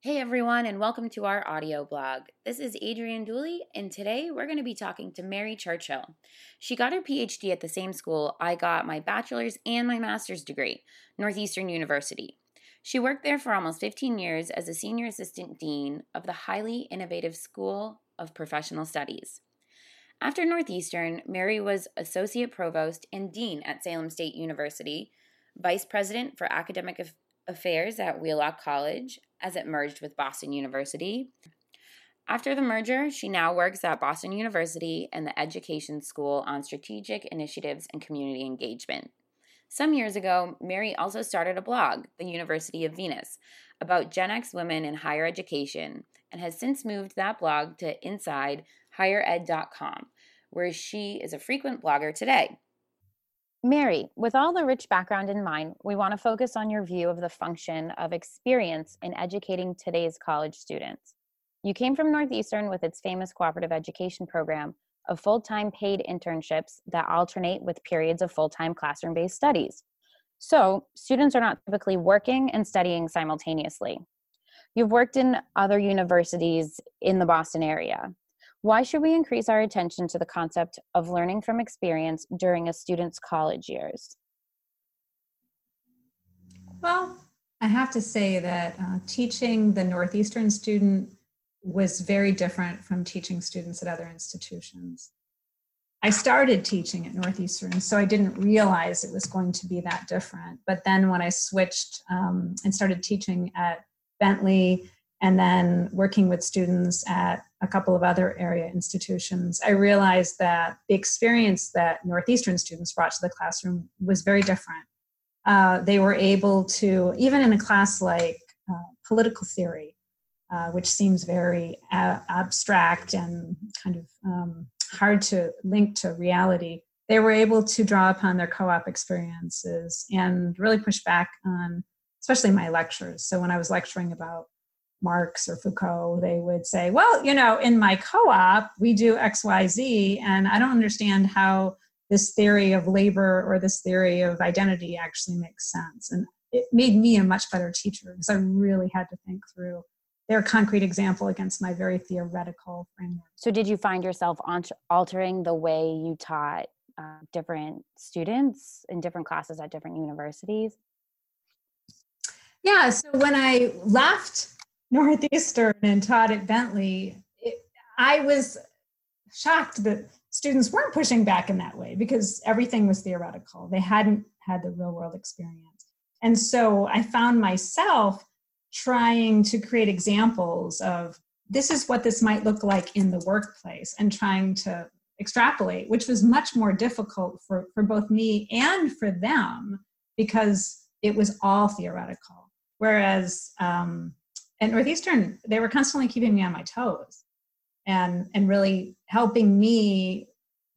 Hey everyone, and welcome to our audio blog. This is Adrienne Dooley, and today we're going to be talking to Mary Churchill. She got her PhD at the same school I got my bachelor's and my master's degree, Northeastern University. She worked there for almost 15 years as a senior assistant dean of the highly innovative School of Professional Studies. After Northeastern, Mary was associate provost and dean at Salem State University, vice president for academic affairs at Wheelock College, as it merged with Boston University. After the merger, she now works at Boston University and the Education School on strategic initiatives and community engagement. Some years ago, Mary also started a blog, The University of Venus, about Gen X women in higher education, and has since moved that blog to InsideHigherEd.com, where she is a frequent blogger today. Mary, with all the rich background in mind, we want to focus on your view of the function of experience in educating today's college students. You came from Northeastern with its famous cooperative education program of full time paid internships that alternate with periods of full time classroom based studies. So, students are not typically working and studying simultaneously. You've worked in other universities in the Boston area. Why should we increase our attention to the concept of learning from experience during a student's college years? Well, I have to say that uh, teaching the Northeastern student was very different from teaching students at other institutions. I started teaching at Northeastern, so I didn't realize it was going to be that different. But then when I switched um, and started teaching at Bentley and then working with students at a couple of other area institutions, I realized that the experience that Northeastern students brought to the classroom was very different. Uh, they were able to, even in a class like uh, political theory, uh, which seems very a- abstract and kind of um, hard to link to reality, they were able to draw upon their co op experiences and really push back on, especially my lectures. So when I was lecturing about Marx or Foucault, they would say, well, you know, in my co op, we do XYZ, and I don't understand how this theory of labor or this theory of identity actually makes sense. And it made me a much better teacher because I really had to think through their concrete example against my very theoretical framework. So, did you find yourself altering the way you taught uh, different students in different classes at different universities? Yeah, so when I left Northeastern and taught at Bentley, it, I was shocked that students weren't pushing back in that way because everything was theoretical. They hadn't had the real world experience. And so I found myself trying to create examples of this is what this might look like in the workplace and trying to extrapolate, which was much more difficult for, for both me and for them because it was all theoretical. Whereas um, at Northeastern, they were constantly keeping me on my toes and and really helping me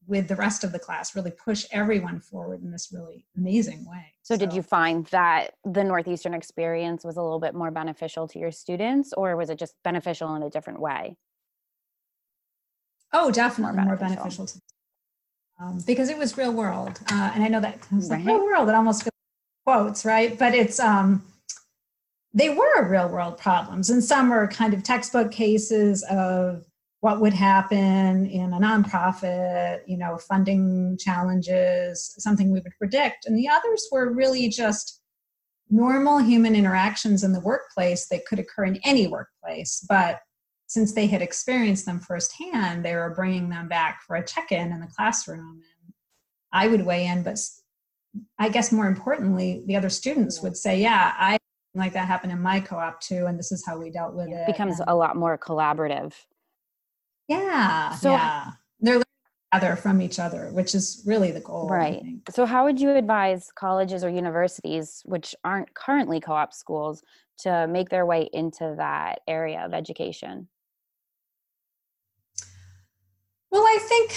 with the rest of the class really push everyone forward in this really amazing way. So, so, did you find that the Northeastern experience was a little bit more beneficial to your students, or was it just beneficial in a different way? Oh, definitely more beneficial, more beneficial to um, because it was real world, uh, and I know that right. like real world. It almost feels like quotes, right? But it's um, they were real world problems and some were kind of textbook cases of what would happen in a nonprofit you know funding challenges something we would predict. And the others were really just normal human interactions in the workplace that could occur in any workplace. But since they had experienced them firsthand they were bringing them back for a check-in in the classroom. And i would weigh in but i guess more importantly the other students would say yeah i like that happened in my co-op too and this is how we dealt with it, it becomes and, a lot more collaborative. Yeah so yeah. They're learning together from each other which is really the goal right. so how would you advise colleges or universities which aren't currently co-op schools to make their way into that area of education? Well i think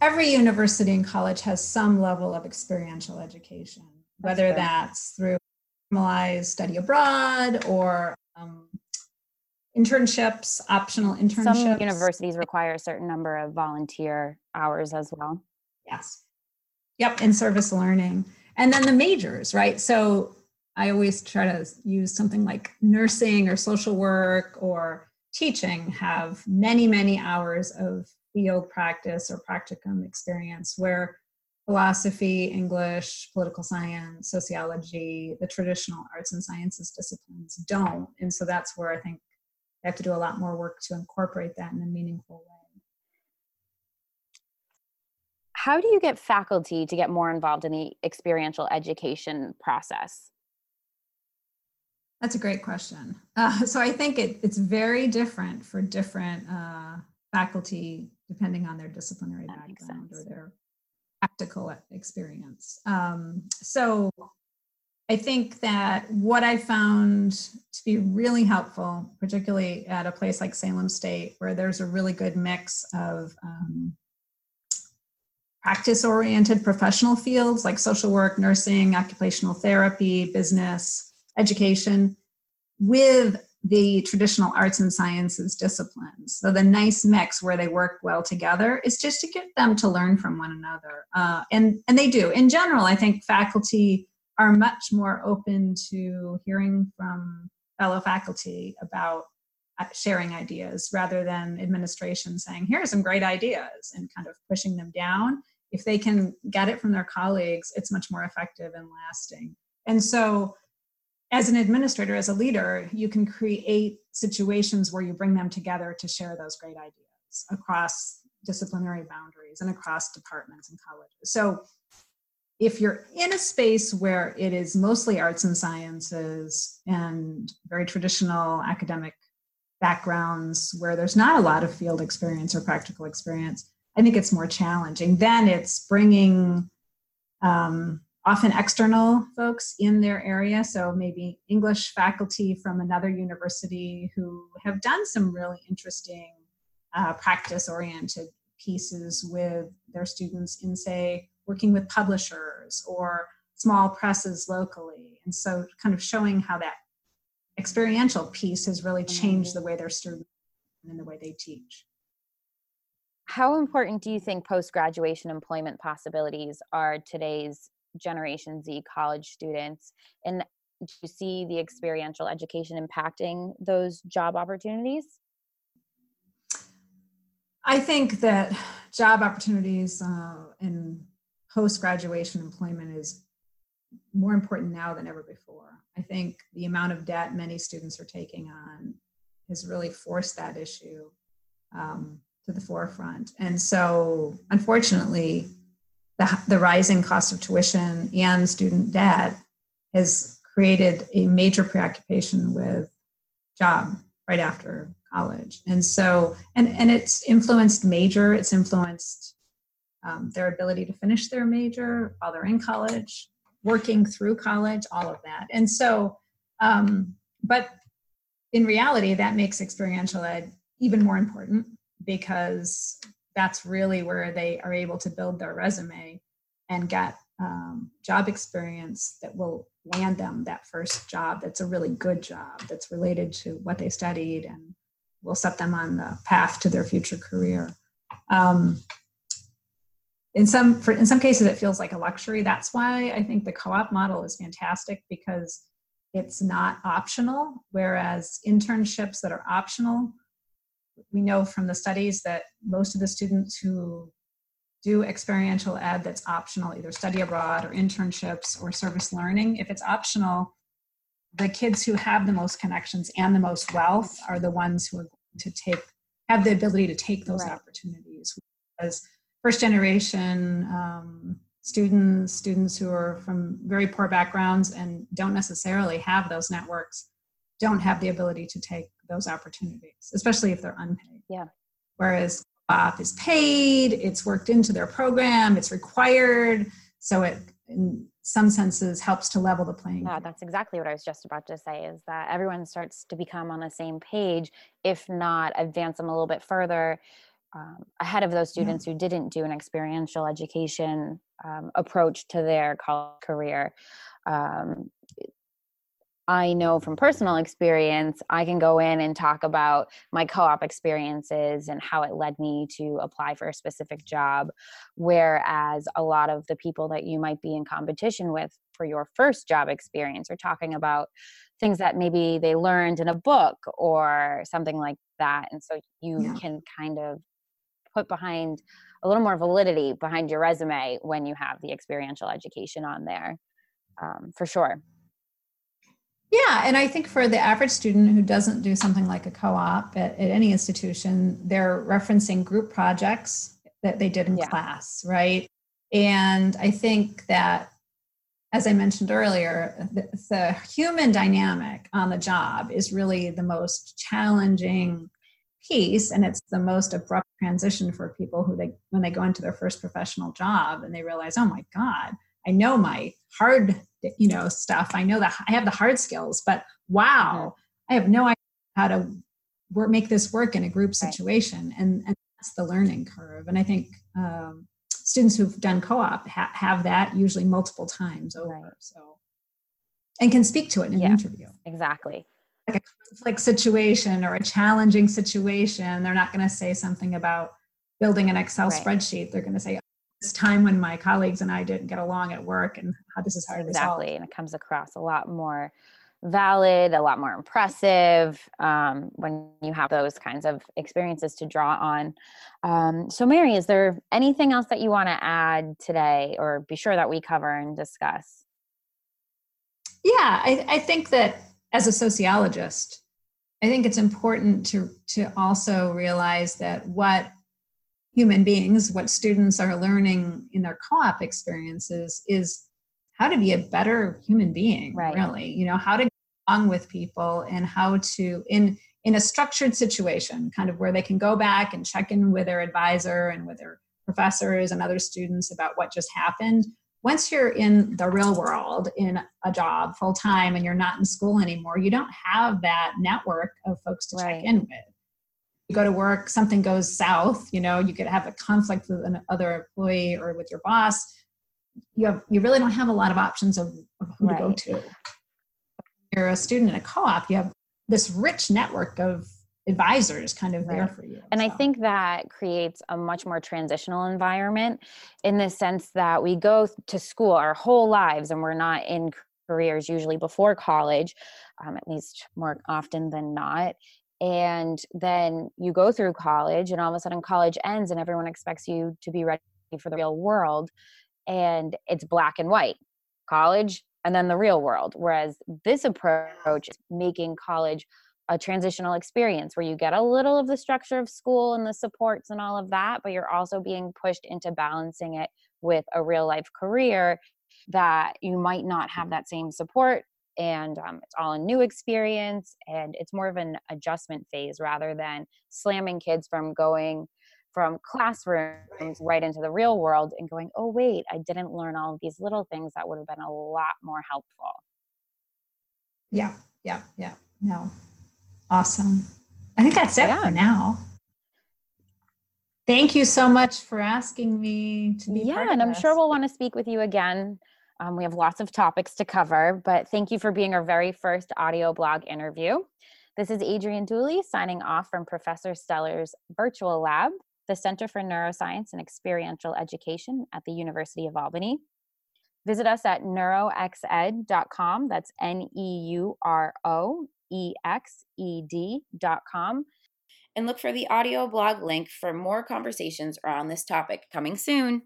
every university and college has some level of experiential education whether that's, that's through formalized study abroad or um, internships, optional internships. Some universities require a certain number of volunteer hours as well. Yes. Yep, in service learning. And then the majors, right? So I always try to use something like nursing or social work or teaching have many, many hours of field practice or practicum experience where philosophy, English, political science, sociology, the traditional arts and sciences disciplines don't. And so that's where I think they have to do a lot more work to incorporate that in a meaningful way. How do you get faculty to get more involved in the experiential education process? That's a great question. Uh, so I think it, it's very different for different uh, faculty depending on their disciplinary that background or their practical experience. Um, so I think that what I found to be really helpful, particularly at a place like Salem State, where there's a really good mix of um, practice oriented professional fields like social work, nursing, occupational therapy, business, education, with the traditional arts and sciences disciplines. So the nice mix where they work well together is just to get them to learn from one another. Uh, and, and they do. In general, I think faculty are much more open to hearing from fellow faculty about uh, sharing ideas rather than administration saying, here are some great ideas and kind of pushing them down. If they can get it from their colleagues, it's much more effective and lasting. And so as an administrator, as a leader, you can create situations where you bring them together to share those great ideas across disciplinary boundaries and across departments and colleges. So if you're in a space where it is mostly arts and sciences and very traditional academic backgrounds where there's not a lot of field experience or practical experience, I think it's more challenging. Then it's bringing um, often external folks in their area. So maybe English faculty from another university who have done some really interesting uh, practice oriented pieces with their students in, say, working with publishers or small presses locally. And so, kind of showing how that experiential piece has really changed the way their students and the way they teach. How important do you think post graduation employment possibilities are today's Generation Z college students? And do you see the experiential education impacting those job opportunities? I think that job opportunities uh, post graduation employment is more important now than ever before. I think the amount of debt many students are taking on has really forced that issue um, to the forefront. And so, unfortunately, the, the rising cost of tuition and student debt has created a major preoccupation with job right after college. And so and and it's influenced major it's influenced um, their ability to finish their major while they're in college working through college all of that. And so um, but in reality that makes experiential ed even more important because that's really where they are able to build their resume and get um, job experience that will land them that first job that's a really good job that's related to what they studied and will set them on the path to their future career. Um, in some for, in some cases it feels like a luxury. That's why i think the co-op model is fantastic because it's not optional whereas internships that are optional we know from the studies that most of the students who do experiential ed that's optional, either study abroad or internships or service learning. If it's optional, the kids who have the most connections and the most wealth are the ones who are going to take have the ability to take those right. opportunities. As first generation um, students, students who are from very poor backgrounds and don't necessarily have those networks, don't have the ability to take those opportunities, especially if they're unpaid. Yeah. Whereas op is paid, it's worked into their program, it's required. So it, in some senses, helps to level the playing. Yeah, that's exactly what I was just about to say is that everyone starts to become on the same page, if not advance them a little bit further. Um, ahead of those students yeah. who didn't do an experiential education um, approach to their college career. Um, I know from personal experience, I can go in and talk about my co op experiences and how it led me to apply for a specific job. Whereas a lot of the people that you might be in competition with for your first job experience are talking about things that maybe they learned in a book or something like that. And so you yeah. can kind of put behind a little more validity behind your resume when you have the experiential education on there um, for sure. Yeah, and I think for the average student who doesn't do something like a co-op at, at any institution, they're referencing group projects that they did in yeah. class, right? And I think that, as I mentioned earlier, the, the human dynamic on the job is really the most challenging piece, and it's the most abrupt transition for people who they when they go into their first professional job and they realize, oh my God, I know my hard you know stuff. I know that i have the hard skills but wow i have no idea how to work make this work in a group situation. And, and that's the learning curve. And i think um, students who've done co-op ha- have that usually multiple times over right. so. And can speak to it in an interview. Exactly. Like a conflict situation or a challenging situation they're not going to say something about building an excel right. spreadsheet. They're going to say this time when my colleagues and I didn't get along at work and how this is hard exactly. to And it comes across a lot more valid, a lot more impressive um, when you have those kinds of experiences to draw on. Um, so, Mary, is there anything else that you want to add today or be sure that we cover and discuss? Yeah, I, I think that as a sociologist, I think it's important to to also realize that what human beings, what students are learning in their co-op experiences is how to be a better human being, right. really. You know, how to get along with people and how to in in a structured situation, kind of where they can go back and check in with their advisor and with their professors and other students about what just happened. Once you're in the real world in a job full time and you're not in school anymore, you don't have that network of folks to right. check in with you go to work, something goes south, you know, you could have a conflict with another employee or with your boss. You have you really don't have a lot of options of, of who right. to go to. You're a student in a co-op, you have this rich network of advisors kind of right. there for you. And so. I think that creates a much more transitional environment in the sense that we go to school our whole lives and we're not in careers usually before college, um, at least more often than not and then you go through college and all of a sudden college ends and everyone expects you to be ready for the real world and it's black and white college and then the real world whereas this approach is making college a transitional experience where you get a little of the structure of school and the supports and all of that but you're also being pushed into balancing it with a real life career that you might not have that same support and um, it's all a new experience and it's more of an adjustment phase rather than slamming kids from going from classrooms right into the real world and going oh wait i didn't learn all of these little things that would have been a lot more helpful. Yeah yeah yeah. No. Awesome. I think that's it yeah. for now. Thank you so much for asking me to be yeah and i'm sure we'll want to speak with you again um, we have lots of topics to cover, but thank you for being our very first audio blog interview. This is Adrienne Dooley signing off from Professor Steller's virtual lab, the Center for Neuroscience and Experiential Education at the University of Albany. Visit us at neuroexed.com. That's N E U R O E X E D.com. And look for the audio blog link for more conversations around this topic coming soon.